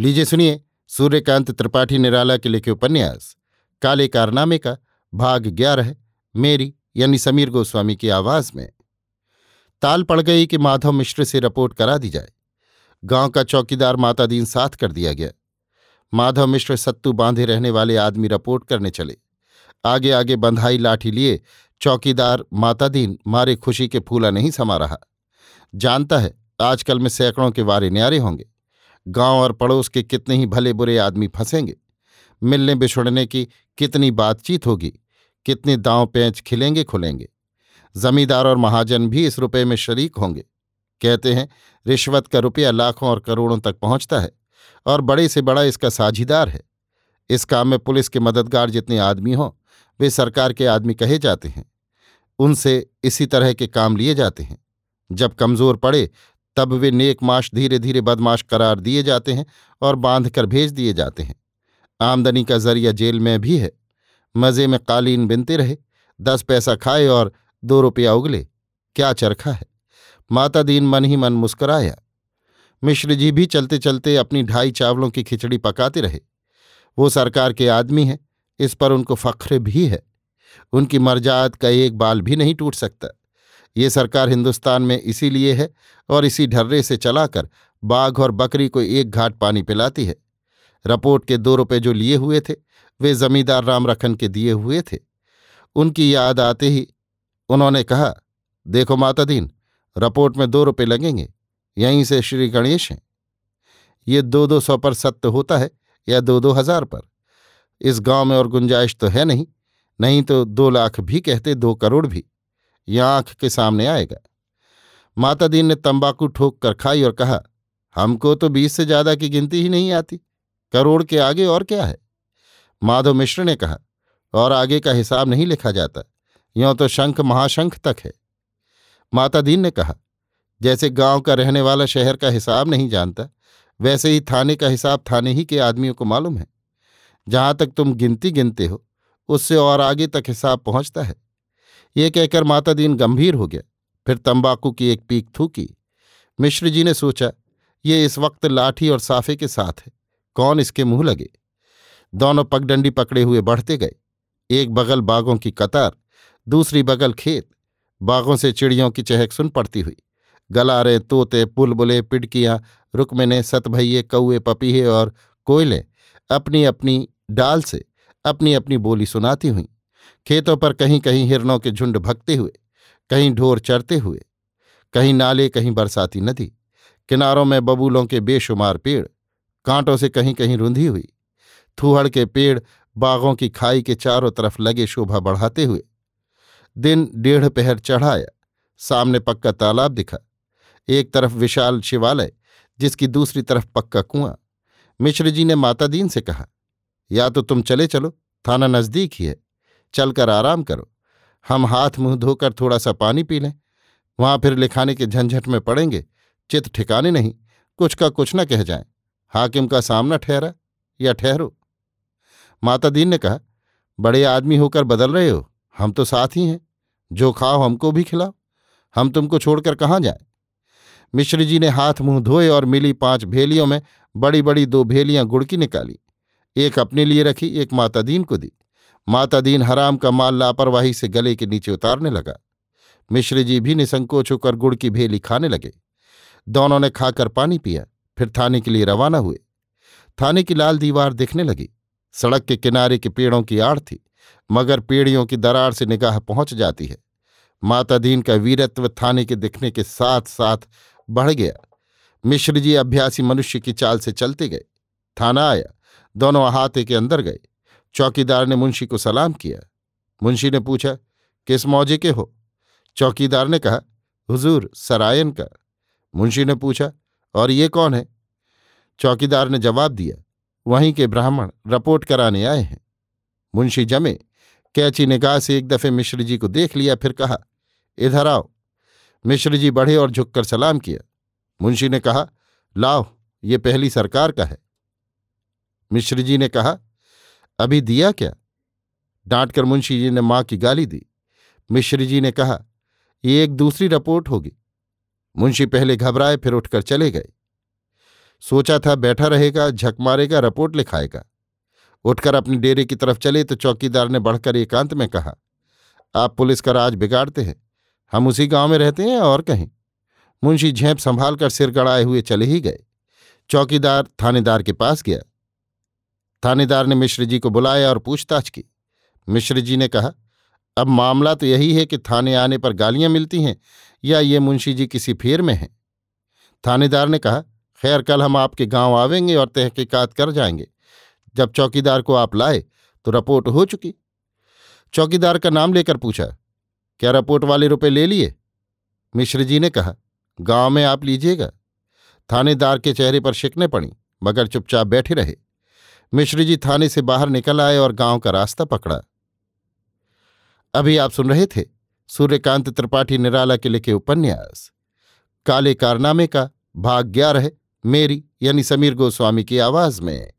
लीजिए, सुनिए, सूर्यकांत त्रिपाठी निराला के लिखे उपन्यास। काले कारनामे का भाग ग्यारह, मेरी यानी समीर गोस्वामी की आवाज़ में। ताल पड़ गई कि माधव मिश्र से रिपोर्ट करा दी जाए। गाँव का चौकीदार माता दीन साथ कर दिया गया। माधव मिश्र सत्तू बांधे रहने वाले आदमी रिपोर्ट करने चले। आगे आगे बंधाई लाठी लिए चौकीदार मातादीन मारे खुशी के फूला नहीं समा रहा। जानता है, आजकल में सैकड़ों के वारे न्यारे होंगे। गाँव और पड़ोस के कितने ही भले बुरे आदमी फंसेंगे। मिलने बिछुड़ने की कितनी बातचीत होगी, कितने दांव पेंच खिलेंगे खुलेंगे। जमींदार और महाजन भी इस रुपये में शरीक होंगे। कहते हैं, रिश्वत का रुपया लाखों और करोड़ों तक पहुँचता है और बड़े से बड़ा इसका साझीदार है। इस काम में पुलिस के मददगार जितने आदमी हों, वे सरकार के आदमी कहे जाते हैं। उनसे इसी तरह के काम लिए जाते हैं। जब कमज़ोर पड़े तब वे नेकमाश धीरे धीरे बदमाश करार दिए जाते हैं और बाँध कर भेज दिए जाते हैं। आमदनी का ज़रिया जेल में भी है। मज़े में कालीन बिनते रहे, दस पैसा खाए और दो रुपया उगले। क्या चरखा है? माता दीन मन ही मन मुस्कराया। मिश्र जी भी चलते चलते अपनी ढाई चावलों की खिचड़ी पकाते रहे। वो सरकार के आदमी हैं, इस पर उनको फख्र भी है। उनकी मर्जात का एक बाल भी नहीं टूट सकता। ये सरकार हिंदुस्तान में इसीलिए है और इसी ढर्रे से चलाकर बाघ और बकरी को एक घाट पानी पिलाती है। रपोर्ट के दो रुपए जो लिए हुए थे, वे जमींदार राम रखन के दिए हुए थे। उनकी याद आते ही उन्होंने कहा, देखो माता दीन रपोर्ट में दो रुपए लगेंगे, यहीं से श्री गणेश हैं। ये दो दो सौ पर सत्य होता है या दो दो हज़ार पर? इस गाँव में और गुंजाइश तो है नहीं नहीं तो दो लाख भी कहते, दो करोड़ भी। यह आँख के सामने आएगा। माता दीन ने तंबाकू ठोक कर खाई और कहा, हमको तो बीस से ज़्यादा की गिनती ही नहीं आती। करोड़ के आगे और क्या है? माधव मिश्र ने कहा, और आगे का हिसाब नहीं लिखा जाता। यों तो शंख महाशंख तक है। माता दीन ने कहा, जैसे गाँव का रहने वाला शहर का हिसाब नहीं जानता, वैसे ही थाने का हिसाब थाने ही के आदमियों को मालूम है। जहाँ तक तुम गिनती गिनते हो, उससे और आगे तक हिसाब पहुँचता है। ये कहकर माता दीन गंभीर हो गया फिर तंबाकू की एक पीक थूकी। मिश्र जी ने सोचा, ये इस वक्त लाठी और साफे के साथ है। कौन इसके मुँह लगे? दोनों पगडंडी पकड़े हुए बढ़ते गए। एक बगल बागों की कतार, दूसरी बगल खेत। बागों से चिड़ियों की चहक सुन पड़ती हुई। गलारे, तोते बुलबुले पिडकियाँ रुकमिने सतभैये कौए पपीहे और कोयले अपनी अपनी डाल से अपनी अपनी बोली सुनाती हुई। खेतों पर कहीं कहीं हिरणों के झुंड भगते हुए, कहीं ढोर चरते हुए, कहीं नाले, कहीं बरसाती नदी, किनारों में बबूलों के बेशुमार पेड़, कांटों से कहीं कहीं रुंधी हुई, थूहड़ के पेड़ बागों की खाई के चारों तरफ़ लगे शोभा बढ़ाते हुए, दिन डेढ़ पहर चढ़ाया, सामने पक्का तालाब दिखा, एक तरफ़ विशाल शिवालय, जिसकी दूसरी तरफ़ पक्का कुआँ। मिश्र जी ने माता दीन से कहा, या तो तुम चले चलो, थाना नज़दीक ही है। चलकर आराम करो। हम हाथ मुँह धोकर थोड़ा सा पानी पी लें। वहाँ फिर लिखाने के झंझट में पड़ेंगे। चित ठिकाने नहीं, कुछ का कुछ न कह जाए। हाकिम का सामना ठहरा या ठहरो। माता दीन ने कहा, बड़े आदमी होकर बदल रहे हो। हम तो साथ ही हैं। जो खाओ हमको भी खिलाओ। हम तुमको छोड़कर कहाँ जाए? मिश्र जी ने हाथ मुँह धोए और मिली पाँच भेलियों में बड़ी बड़ी दो भेलियाँ गुड़ की निकाली। एक अपने लिए रखी, एक माता दीन को दी। माता दीन हराम का माल लापरवाही से गले के नीचे उतारने लगा। मिश्र जी भी निसंकोच होकर गुड़ की भेली खाने लगे। दोनों ने खाकर पानी पिया, फिर थाने के लिए रवाना हुए। थाने की लाल दीवार दिखने लगी। सड़क के किनारे के पेड़ों की आड़ थी, मगर पेड़ियों की दरार से निगाह पहुँच जाती है। माता दीन का वीरत्व थाने के दिखने के साथ साथ बढ़ गया। मिश्र जी अभ्यासी मनुष्य की चाल से चलते गए। थाना आया। दोनों अहाते के अंदर गए। चौकीदार ने मुंशी को सलाम किया। मुंशी ने पूछा, किस मौजे के हो? चौकीदार ने कहा, हुजूर, सरायन का। मुंशी ने पूछा, और ये कौन है? चौकीदार ने जवाब दिया, वहीं के ब्राह्मण रिपोर्ट कराने आए हैं। मुंशी जमे, कैची निगाह से एक दफे मिश्र जी को देख लिया, फिर कहा, इधर आओ। मिश्र जी बढ़े और झुककर सलाम किया। मुंशी ने कहा, लाओ, ये पहली सरकार का है। मिश्र जी ने कहा अभी दिया क्या? डांटकर मुंशी जी ने माँ की गाली दी। मिश्र जी ने कहा, ये एक दूसरी रिपोर्ट होगी। मुंशी पहले घबराए, फिर उठकर चले गए। सोचा था बैठा रहेगा, झक मारेगा, रिपोर्ट लिखाएगा। उठकर अपने डेरे की तरफ़ चले तो चौकीदार ने बढ़कर एकांत में कहा, आप पुलिस का राज बिगाड़ते हैं। हम उसी गाँव में रहते हैं और कहीं। मुंशी झेप संभाल कर सिर गड़ाए हुए चले ही गए। चौकीदार थानेदार के पास गया। थानेदार ने मिश्र जी को बुलाया और पूछताछ की। मिश्र जी ने कहा, अब मामला तो यही है कि थाने आने पर गालियाँ मिलती हैं या ये मुंशी जी किसी फेर में हैं? थानेदार ने कहा, खैर, कल हम आपके गाँव आवेंगे और तहकीकात कर जाएँगे। जब चौकीदार को आप लाए तो रिपोर्ट हो चुकी। चौकीदार का नाम लेकर पूछा, क्या रिपोर्ट वाले रुपए ले लिए? मिश्र जी ने कहा, गाँव में आप लीजिएगा। थानेदार के चेहरे पर शिकने पड़ी, मगर चुपचाप बैठे रहे। मिश्र जी थाने से बाहर निकल आए और गाँव का रास्ता पकड़ा। अभी आप सुन रहे थे सूर्यकांत त्रिपाठी निराला के लिखे उपन्यास। काले कारनामे का भाग ग्यारह, मेरी यानी समीर गोस्वामी की आवाज़ में।